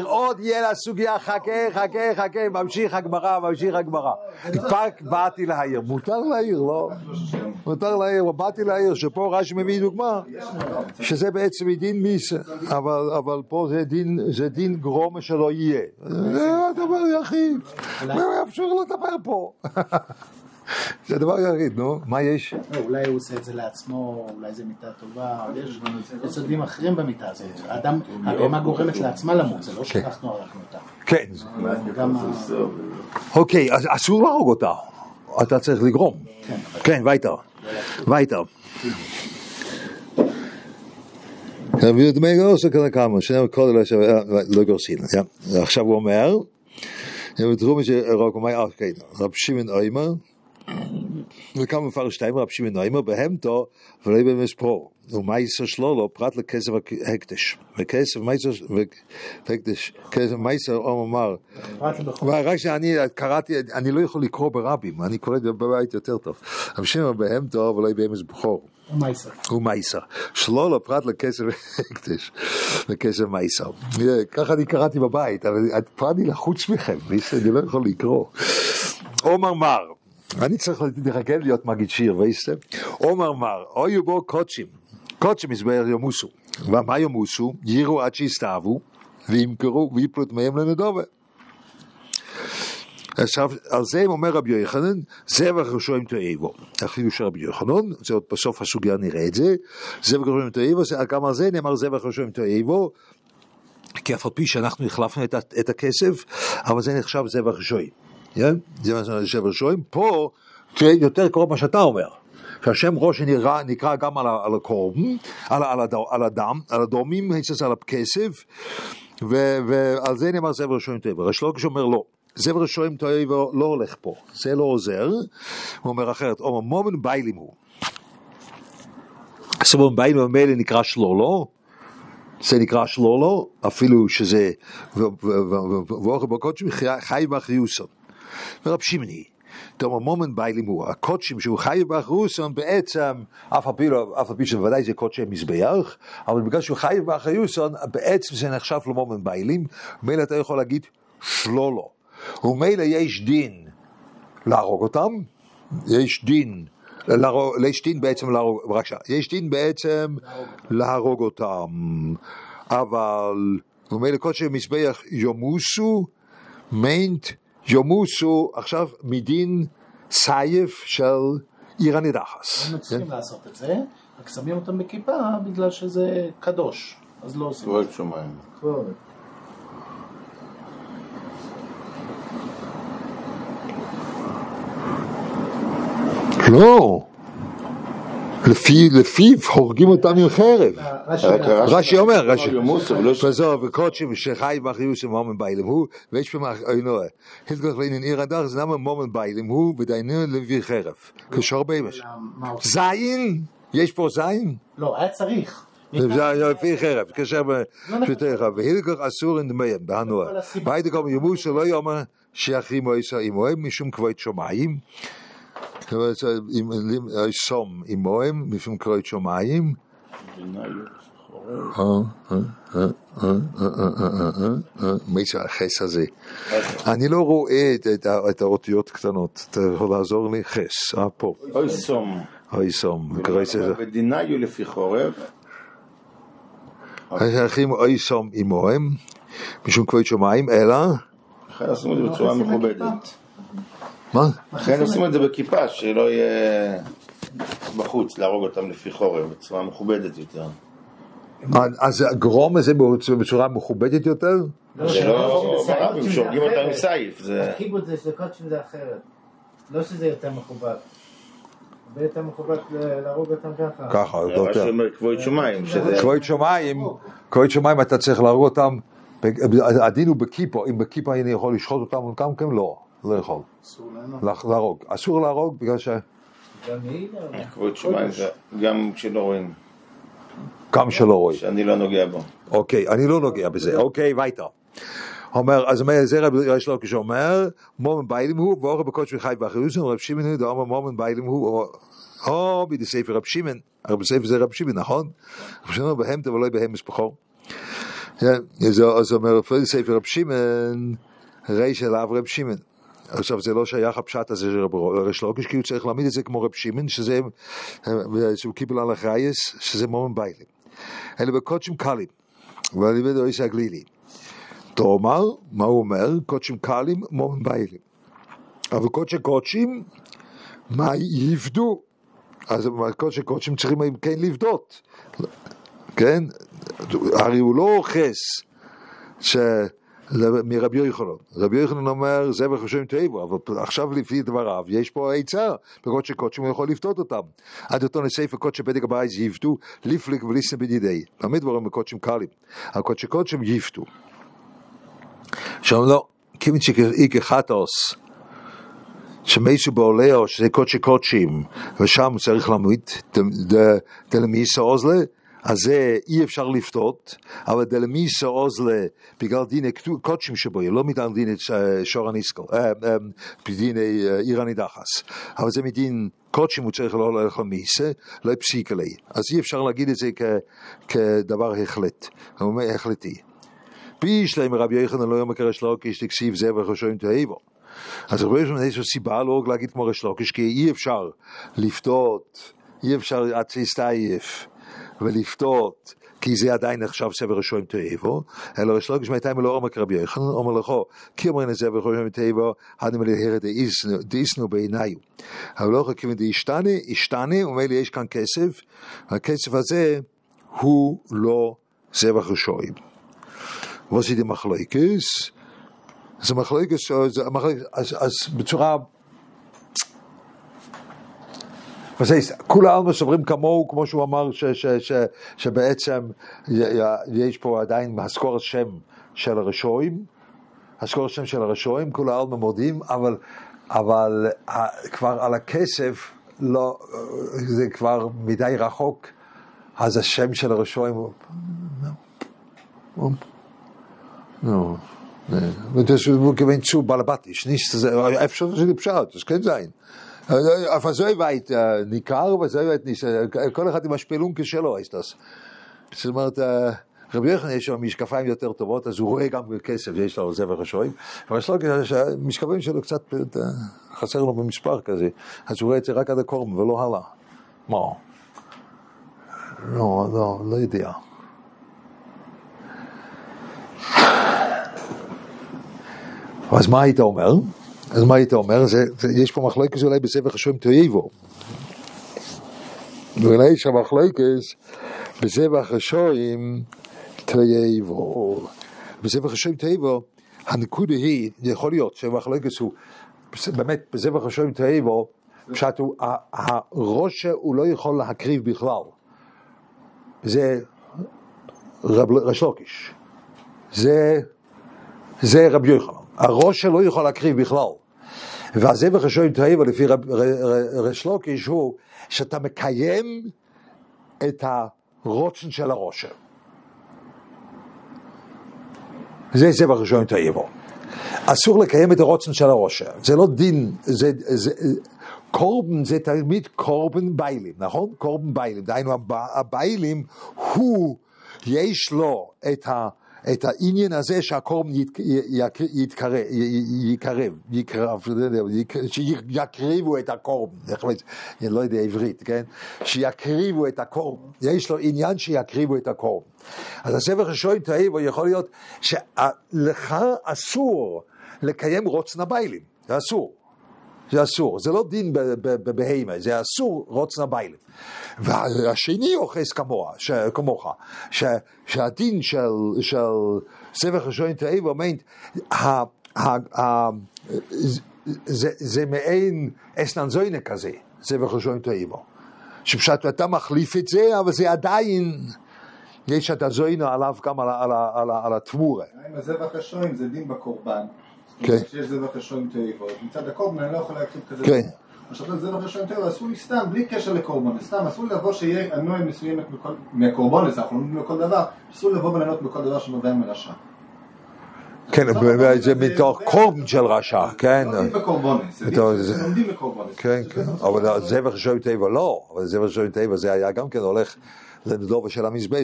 A: עוד יהיה לה סוגיה, חכה, חכה, חכה, ממשיך הגמרא, ממשיך הגמרא. רק באתי להעיר, מותר להעיר, לא? מותר להעיר, באתי להעיר, שפה רש"י מביא דוגמה, שזה בעצם מדין מיסה, אבל אבל פה זה דין- זה דין גרומה שלא יהיה. זה הדבר היחיד, לא אפשר לדבר פה. זה הדבר היחיד, נו, מה יש?
B: לא, אולי הוא עושה את זה לעצמו, אולי זה מיטה טובה, יש צדדים אחרים במיטה הזאת. האדם, הבהמה גורמת לעצמה למות, זה לא שאנחנו הרגנו אותה.
A: כן. אוקיי, אז אסור להרוג אותה, אתה צריך לגרום. כן, וייטר, וייטר. רבי דמי גורסו כאן כמה, שנאמר קודם לא שווה- לא גורסין. יא. עכשיו הוא אומר, בתחום שרוק אומר, אוקיי, רב שמעון איימר, וכמה מפרש שתיים, רב שמעון איימר, בהמתו ולא במספור. ומייסר שלו לא פרט לכסף הקדש. וכסף מייסר, והקדש, כסף מייסר, אמר, רק שאני קראתי, אני לא יכול לקרוא ברבים, אני קורא בבית יותר טוב. רב שמעון בהם טוב ולא באמס בכור.
B: מייסר.
A: הוא מייסר. שלא לא פרט לכסף הקדש, לכסף מייסר. ככה אני קראתי בבית, אבל פה אני לחוץ מכם, אני לא יכול לקרוא. עומר מר, אני צריך לחכה להיות מגיד שיר, וייסתם? עומר מר, אויו בו קודשים, קודשים יסבר ימוסו. ומה ימוסו? יירו עד שיסתאבו, וימכרו ויפלו את מהם לנדובה. עכשיו, על זה אומר רבי יוחנן, זבח ראשון תאבו. החידוש של רבי יוחנן, זה עוד בסוף הסוגיה נראה את זה, זבח תאבו, זה- גם על זה נאמר זבח ראשון תאבו, כי אף על פי שאנחנו החלפנו את, את הכסף, אבל זה נחשב זבח ראשון. כן? זבח ראשון. פה, יותר קרוב מה שאתה אומר. שהשם ראש נקרא, נקרא גם על, על הקורבן, על, על, על הדם, על הדומים, על הכסף, ועל זה נאמר ראשון טבע. ריש לוקיש אומר לא, זבר ראשון טבע לא הולך פה, זה לא עוזר, הוא אומר אחרת, אומר מומן ביילים הוא. סבון ביילים ממילא נקרא שלולו, זה נקרא שלולו, אפילו שזה, ואוכל בקודשים חי באחיוסון. ורב שמעי, אתה אומר מומן ביילים הוא, הקודשים שהוא חי באחיוסון בעצם, אף על פי לא- אף על שבוודאי זה קודשי מזבח, אבל בגלל שהוא חי באחיוסון, בעצם זה נחשב למומן ביילים, מילא אתה יכול להגיד שלולו. ומילא יש דין להרוג אותם, יש דין, להרוג, יש דין בעצם להרוג, בבקשה, יש דין בעצם להרוג אותם, אבל ומילא קודשי מזבח יומוסו, מיינט יומוסו עכשיו מדין סייף של עיר הנידחס.
B: היינו צריכים לעשות את זה, רק שמים אותם בכיפה בגלל שזה קדוש, אז לא עושים.
C: קורא שמיים.
A: לא, לפי, לפיו הורגים אותם עם חרב.
B: רש"י
C: רק
B: אומר,
A: רש"י אומר, רש"י.
C: אבל לא
A: וזהו, וקודשים שחי באחיוס ומומן ביילים הוא, ויש פה מאחורי, הלגח לעניין עיר הדר, זה למה מומן ביילים הוא, ודיינו לביא חרב. כשור בימש. זין? יש פה זין?
B: לא, היה צריך.
A: זה לפי חרב, כאשר בפתח, והילגח אסור אין דמיהם, בהנועה. והייתי גם שלא יאמר שיחים או ישראל עמוהם משום כבוד שמיים. סום עמוהם משום כבוד שמיים. מי זה החס הזה? אני לא רואה את- האותיות קטנות, אתה יכול לעזור לי? חס, אה פה,
C: אוי סום.
A: אוי סום.
C: ודיניו לפי חורב.
A: השייכים אוי סום עמוהם, משום כבוד שמיים, אלא,
C: לכן את זה בצורה מכובדת.
A: מה?
C: לכן עושים את זה בכיפה, שלא יהיה בחוץ, להרוג אותם לפי חורב, בצורה מכובדת יותר.
A: אז הגרום הזה בצורה מכובדת יותר?
C: זה לא ברבים, שהורגים אותם עם סייף. זה-
E: הקיבוץ זה של קודשים זה אחרת. לא שזה יותר מכובד. יותר מכובד להרוג אותם ככה.
A: ככה,
C: זה מה
A: יותר.
C: שאומר כבוד שמיים, שזה...
A: כבוד שמיים, כבוד שמיים אתה צריך להרוג אותם, הדין הוא בכיפו, אם בכיפו אני יכול לשחוט אותם גם כן לא, לא. לה- להרוג, אסור להרוג בגלל שגם
E: גם לא...
C: גם כשלא רואים,
A: שלא רואים.
C: שאני לא נוגע בו.
A: אוקיי, אני לא נוגע בזה, אוקיי, וייטר. אומר, אז אומר, זה רב יש לו כשאומר, מומן ביילים הוא, ואוכל בקודש וחי באחריוסון, רב שמעון הוא, דאמר מומן ביילים הוא, או- בידי ספר רב שמעון, רב ספר זה רב שמעון, נכון? רב שמעון בהמתה ולא בהמס בכור. אז אז אומר, לפי ספר רב שמעון, ריש אליו רב שמעון. עכשיו זה לא שייך הפשט הזה של ריש לוקיש, כי הוא צריך להעמיד את זה כמו רב שמעון, שזה, שהוא קיבל על החייס, שזה מומן ביילים. אלא בקודשים קלים, ואני בדו איש הגלילי. תאמר, מה הוא אומר? קודשים קלים, מומן ביילים. אבל קודשי קודשים, מה יפדו? אז קודשי קודשים צריכים אם כן לפדות, כן? הרי הוא לא אוחס ש... מרבי יוחנן. רבי יוחנן אומר, זה בחושבים תאבו, אבל עכשיו לפי דבריו, יש פה עצה, בקודשי קודשים הוא יכול לפתות אותם. עד אותו נסייפה קודשי בדק הבית יפתו, ליפליק וליסנה בדידי. תמיד דברים בקודשים קלים. הקודשי קודשים יפתו. עכשיו לא, כיוון שאיקה חטוס, שמייסו בעולהו, שזה קודשי קודשים, ושם צריך למות, דלמיסה אוזלה, אז זה אי אפשר לפתות, אבל דלמיסה אוזלה, בגלל דיני קודשים שבו, לא מדין דיני שור הניסקל, אה, אה, בדיני אה, עיר הנידחס, אבל זה מדין קודשים הוא צריך לא ללכת למיסה, לא פסיק עלי, אז אי אפשר להגיד את זה כדבר החלט, החלטי. ביש להם רבי יוחנן לא יום הקרש לוקיש תקסיב זה וחשובים תאיבו. אז רבי יוחנן יש לו סיבה לא רק להגיד כמו רש לוקיש, כי אי אפשר לפתות, אי אפשר אציסטייף ולפתות, כי זה עדיין נחשב סבר ראשון תאיבו, אלא רש לוקיש מייתיים לא עומק רבי יוחנן, אומר לכו, כי אומרים את זה וחשובים תאיבו, הדם להר דאיסנו בעיניו. אבל לא יכול כיוון דאישתנה, אישתנה, ומילא יש כאן כסף, הכסף הזה הוא לא was sie die מחלוקס? המחלוקס, אז, אז בצורה... מה זה, כולי עלמא סוברים כמוהו, כמו שהוא אמר, ש, ש, ש, שבעצם יש פה עדיין הסקורת שם של הרשועים, הסקורת שם של הרשועים, כולי עלמא מודים, אבל, אבל כבר על הכסף, לא, זה כבר מדי רחוק, אז השם של הרשועים הוא... Und das gewinnt zu Balabatisch, nicht אפשר שזה פשט, das kann sein. אבל זה weit ניכר, אבל זה weit nicht, כל אחד עם השפלונקה שלו. זאת אומרת, רבי יוחנן יש לו משקפיים יותר טובות, אז הוא רואה גם כסף, יש לו זבח השואים, אבל יש לו המשקפיים שלו קצת אה, חסר לו במספר כזה, אז הוא רואה את זה רק עד הקורם ולא הלאה. מה? לא, לא, לא יודע. אז מה היית אומר? אז מה היית אומר? זה, זה, יש פה מחלוקת אולי בספר השם תויבו. ואולי יש המחלוקת בספר השם תויבו. בספר השם תויבו, הנקודה היא, יכול להיות שהמחלוקת הוא, באמת, בספר השם תויבו, פשט הוא, הראש הוא לא יכול להקריב בכלל. זה רב רשלוקיש. זה זה רבי יוחנן. הראש שלו יכול להקריב בכלל. והזבח השוים תאיבה לפי ריש לוקיש הוא שאתה מקיים את הרוצן של הראש. זה זבח השוים תאיבו. אסור לקיים את הרוצן של הראש. זה לא דין, זה, זה, קורבן זה תמיד קורבן ביילים, נכון? קורבן ביילים, דהיינו הב- הביילים הוא, יש לו את ה... את העניין הזה שהקורבן יקרב, לא שיקריבו את הקורבן? אני לא יודע עברית, כן? שיקריבו את הקורבן, יש לו עניין שיקריבו את הקורבן. אז הספר ראשון תאיבו יכול להיות שלך אסור לקיים רוצן הביילים, זה אסור. זה אסור, זה לא דין בבהמה, זה אסור רוצנה ביילה. והשני אוחז כמוה, ש- כמוך, ש- שהדין של, של אומרת, ה- ה- ה- זה, זה מעין אסנן זוינה כזה, סבך ראשון תאיבו. שפשוט אתה מחליף את זה, אבל זה עדיין, יש את הזוינה עליו גם על, על, על, על התמורה.
D: עם הזבח השוין זה דין בקורבן.
A: כן.
D: כשיש זבח השוין תאיבות. מצד הקורבן אני לא יכול להקריב כזה.
A: כן.
D: עכשיו זבח השוין תאיבות אסור לי סתם, בלי קשר לקורבן. סתם אסור לי לבוא שיהיה הנוי מסוימת מהקורבן, אנחנו לומדים בכל דבר, אסור לבוא ולענות בכל דבר שנובע מרשע.
A: כן, זה מתוך קורבן של רשע, כן.
D: לא לומדים זה
A: זה.
D: שלומדים בקורבנס.
A: כן, כן, אבל זבח ראשון טבע לא, אבל זבח ראשון טבע זה היה גם כן הולך לדובה של המזבח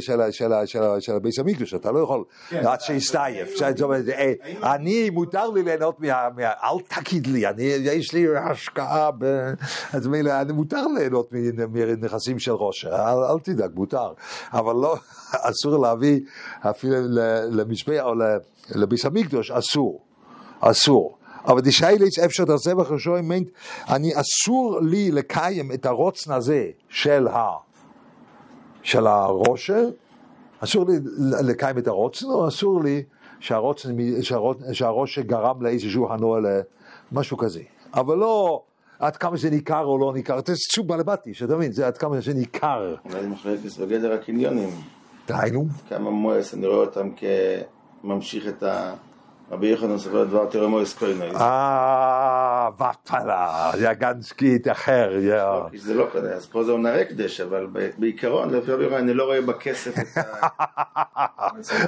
A: של הביס המקדוש, אתה לא יכול,
D: כן,
A: עד שיסתייף, אה, אני, מותר לי ליהנות מה... אל תגיד לי, יש לי השקעה, ב- אז מילא, אני מותר ליהנות מנכסים של ראש, אל אל תדאג, מותר, אבל לא, אסור להביא אפילו למזבח או לביס המקדוש, אסור. אסור. אבל די שיילץ אפשר את הזבח ראשון מיינט, אני אסור לי לקיים את הרוצן הזה של ה... של הרושר, אסור לי לקיים את הרוצן, או אסור לי שהרוצן, שהרושר גרם לאיזשהו הנוע למשהו כזה. אבל לא עד כמה זה ניכר או לא ניכר, זה סוג בעלבתי, שאתה מבין, זה עד כמה זה ניכר.
C: אולי זה מחלקת בגדר הקניונים.
A: דהיינו,
C: כמה מואס, אני רואה אותם כממשיך את ה... רבי יוחנן סופר דבר תראה מואס קוינוי.
A: ותלה, יא גנסקית אחר, יא...
C: כי זה לא כזה, אז פה זה עונה הקדש, אבל ב- בעיקרון, לפי רבי יוחנן, אני לא רואה בכסף את ה...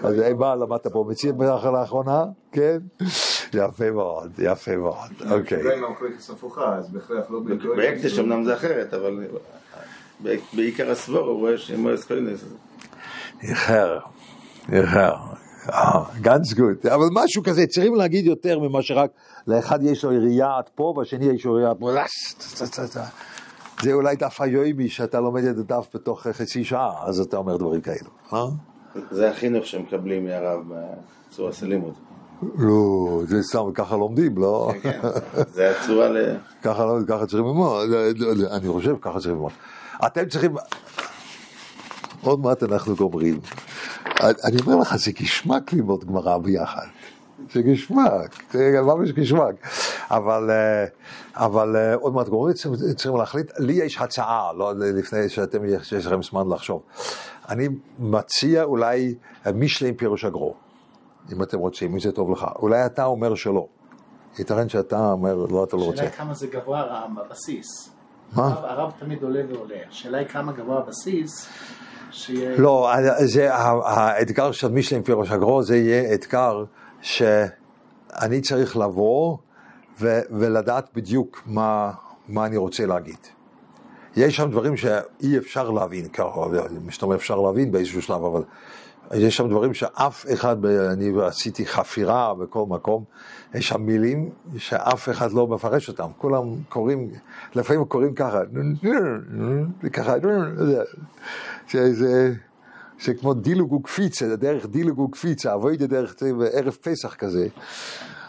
A: אז אה, מה למדת פה מציר לאחרונה? כן? יפה מאוד, יפה מאוד, אוקיי.
D: אולי מהמחלקת הפוכה, אז בהכרח לא בעיקרון.
C: בהקדש אמנם זה אחרת, אבל ב- בעיקר הסבור הוא רואה שמואס קוינוי זה...
A: איחר, איחר. אה, ganz gut. אבל משהו כזה, צריכים להגיד יותר ממה שרק לאחד יש לו ירייה עד פה, והשני יש לו ירייה עד פה. זה אולי דף היומי שאתה לומד את הדף בתוך חצי שעה, אז אתה אומר דברים כאלו. אה?
C: זה החינוך שמקבלים מהרב בצורה של לימוד.
A: לא, זה סתם, ככה לומדים, לא?
C: כן, זה הצורה ל...
A: ככה לא, צריכים ללמוד, לא, לא, אני חושב ככה צריכים ללמוד. אתם צריכים, עוד מעט אנחנו גומרים. אני אומר לך, זה גשמק ללמוד גמרא ביחד. זה גשמק, זה ממש גשמק. אבל, אה, אבל אה, עוד מעט גומרים, צריכים- להחליט. לי יש הצעה, לא לפני שאתם, יש לכם זמן לחשוב. אני מציע אולי משלי עם פירוש הגרו, אם אתם רוצים, אם זה טוב לך. אולי אתה אומר שלא. ייתכן שאתה אומר, לא, אתה לא רוצה.
B: השאלה כמה זה גבוה הרעם בבסיס.
A: מה?
B: הרב- תמיד עולה ועולה. השאלה היא כמה גבוה הבסיס, שיהיה...
A: לא, זה, האתגר של מישלם פירוש הגרו, זה יהיה אתגר שאני צריך לבוא ו, ולדעת בדיוק מה, מה אני רוצה להגיד. יש שם דברים שאי אפשר להבין, ככה, זאת אומרת אפשר להבין באיזשהו שלב, אבל יש שם דברים שאף אחד, אני עשיתי חפירה בכל מקום, יש שם מילים שאף אחד לא מפרש אותם, כולם קוראים, לפעמים קוראים ככה, ככה, זה, זה, זה כמו דילוג וקפיצה, זה דרך דילוג וקפיצה, אבוידה דרך ערב פסח כזה,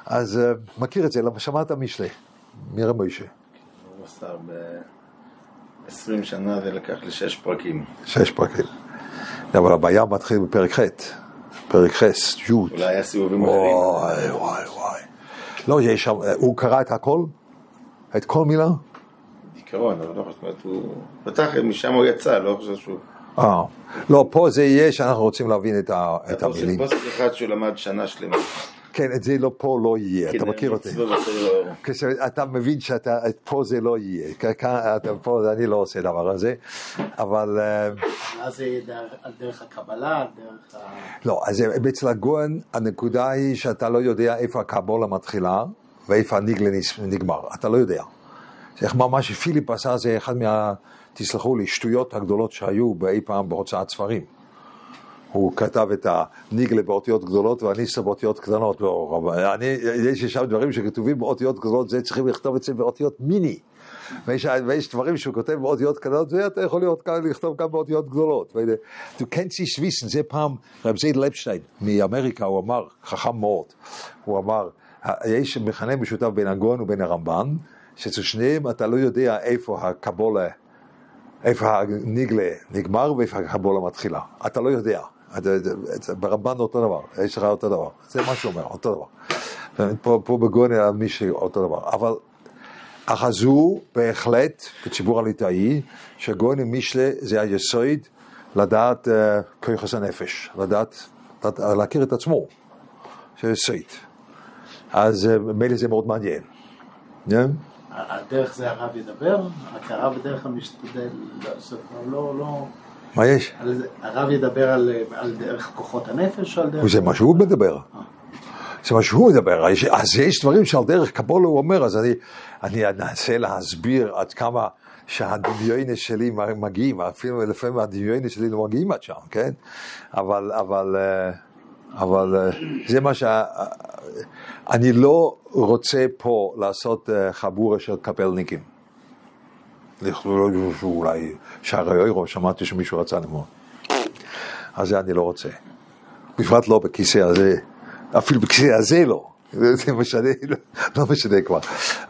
A: אז אה, מכיר את זה, למה שמעת משלי, מירה מוישה,
C: הוא עשה ב-20 שנה זה לקח לי שש פרקים.
A: שש פרקים, אבל הבעיה מתחיל בפרק ח', פרק ח', י',
C: אולי היה סיבובים אחרים.
A: וואי וואי וואי, לא, יש שם, הוא קרא את הכל? את כל מילה?
C: בעיקרון, אבל לא חושב, הוא פתח, משם הוא יצא, לא חושב שהוא...
A: אה, לא, פה זה יהיה שאנחנו רוצים להבין את, המילים.
C: פוסק אחד שהוא למד שנה שלמה.
A: כן, את זה לא, פה לא יהיה, אתה מכיר אותי.
C: האור.
A: כשאתה מבין שאתה, פה זה לא יהיה, כאן, אתה, פה אני לא עושה דבר הזה, אבל אה,
B: אז זה יהיה דרך- על דרך הקבלה, דרך ה...
A: לא, אז אצל הגויין הנקודה היא שאתה לא יודע איפה הקבולה מתחילה ואיפה הניגלה נגמר, אתה לא יודע. זה איך מה שפיליפ עשה זה אחד מה, תסלחו לי, שטויות הגדולות שהיו באי פעם בהוצאת ספרים. הוא כתב את הניגלה באותיות גדולות והניסה באותיות קטנות. אני, יש שם דברים שכתובים באותיות גדולות, זה צריכים לכתוב את זה באותיות מיני. ויש, ויש דברים שהוא כותב באותיות קטנות, זה אתה יכול להיות, כאן- לכתוב גם באותיות גדולות. Sich wissen, זה פעם רב זייד לפשטיין מאמריקה, הוא אמר, חכם מאוד, הוא אמר, יש מכנה משותף בין הגאון ובין הרמב"ן, שאצל שניהם אתה לא יודע איפה הקבולה, איפה הניגלה נגמר ואיפה הקבולה מתחילה. אתה לא יודע. ברמב"ן אותו דבר, יש לך אותו דבר. זה מה שהוא אומר, אותו דבר. פה, פה בגוני מישהו אותו דבר. אבל אחזו בהחלט בציבור הליטאי, שגוני מישלה זה היסוד לדעת אה, כיחס הנפש, לדעת, לדעת, להכיר את עצמו, זה יסוד. אז אה, מילא זה מאוד מעניין.
B: הדרך זה הרב ידבר, הרב בדרך כלל משתדל לעשות, לא, לא,
A: מה יש?
B: הרב ידבר על, על דרך כוחות הנפש או על דרך...
A: זה מה שהוא מדבר. זה מה שהוא מדבר. אז יש דברים שעל דרך קבולה הוא אומר, אז אני, אני אנסה להסביר עד כמה שהדמיונות שלי מגיעים, אפילו לפעמים הדמיונות שלי לא מגיעים עד שם, כן? אבל, אבל, אה, אבל אה, זה מה שה... אני לא רוצה פה לעשות אה, חבורה של קפלניקים. לכלול אולי שערי אוירו, שמעתי שמישהו רצה ללמוד. אז זה אני לא רוצה. בפרט לא בכיסא הזה, אפילו בכיסא הזה לא. זה משנה, לא, לא משנה כבר.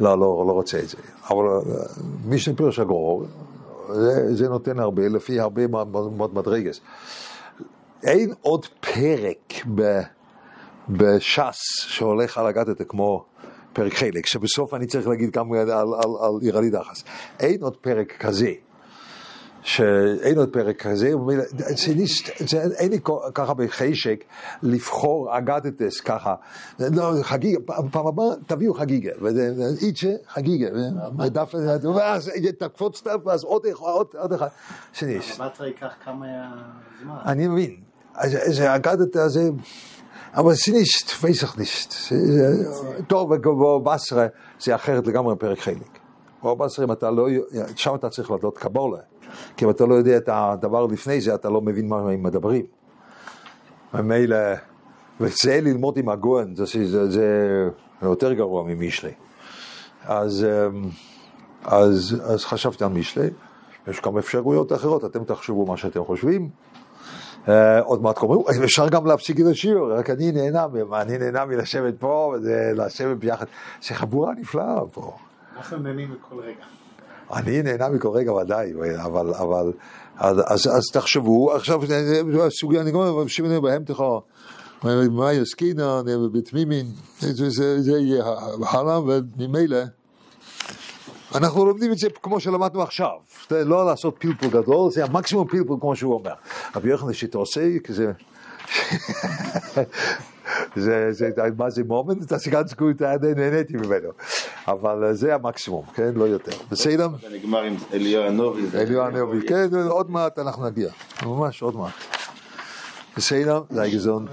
A: לא, לא, לא רוצה את זה. אבל אה, מי שפירש הגרור, זה, זה נותן הרבה, לפי הרבה מאוד מדרגס. אין עוד פרק בש"ס שהולך על הגדת כמו פרק חלק, שבסוף אני צריך להגיד כמה על, על, על עירלי דחס. אין עוד פרק כזה. שאין עוד פרק כזה, זה זה- אין לי ככה בחשק לבחור אגדתס ככה, לא, חגיגה, פעם הבאה תביאו חגיגה, וזה- איצ'ה חגיגה, ודף, ואז תקפוץ דף, ואז עוד אחד, עוד אחד, שניסט.
B: הבטרה ייקח כמה זמן.
A: אני מבין, אז זה אגדת הזה, אבל זה ניסט, פסח ניסט. טוב, ובבשרה זה אחרת לגמרי פרק חלק. בבשרה אם אתה לא, שם אתה צריך לדעת קבולה. כי אם אתה לא יודע את הדבר לפני זה, אתה לא מבין מה הם מדברים. ממילא, וזה ללמוד עם הגוהן, זה, זה, זה יותר גרוע ממישלי. אז, אמ, אז, אז חשבתי על מישלי, יש כמה אפשרויות אחרות, אתם תחשבו מה שאתם חושבים. אה, עוד מעט אומרים, אפשר גם להפסיק את השיעור, רק אני נהנה, אני נהנה מלשבת פה, ולשבת ביחד. זה חבורה נפלאה פה.
B: אנחנו נהנים מכל רגע.
A: אני נהנה מכל רגע ודאי, אבל, אבל, אז, אז, אז תחשבו, עכשיו הסוגיה, אומר, שמענו בהם תכה, מה יסקינן, בתמימין, זה, יהיה הלאה, וממילא, אנחנו לומדים את זה כמו שלמדנו עכשיו, לא לעשות פלפול גדול, זה המקסימום פלפול כמו שהוא אומר. רבי יוחנן שתעשה, כי זה... זה, זה, מה זה מומנט? Das ganz gut, אני נהניתי ממנו. אבל זה המקסימום, כן? לא יותר. בסדר?
C: זה נגמר עם אליהו הנובי.
A: אליהו הנביא, כן, עוד מעט אנחנו נגיע. ממש עוד מעט. בסדר? זה הגזון.